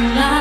tonight.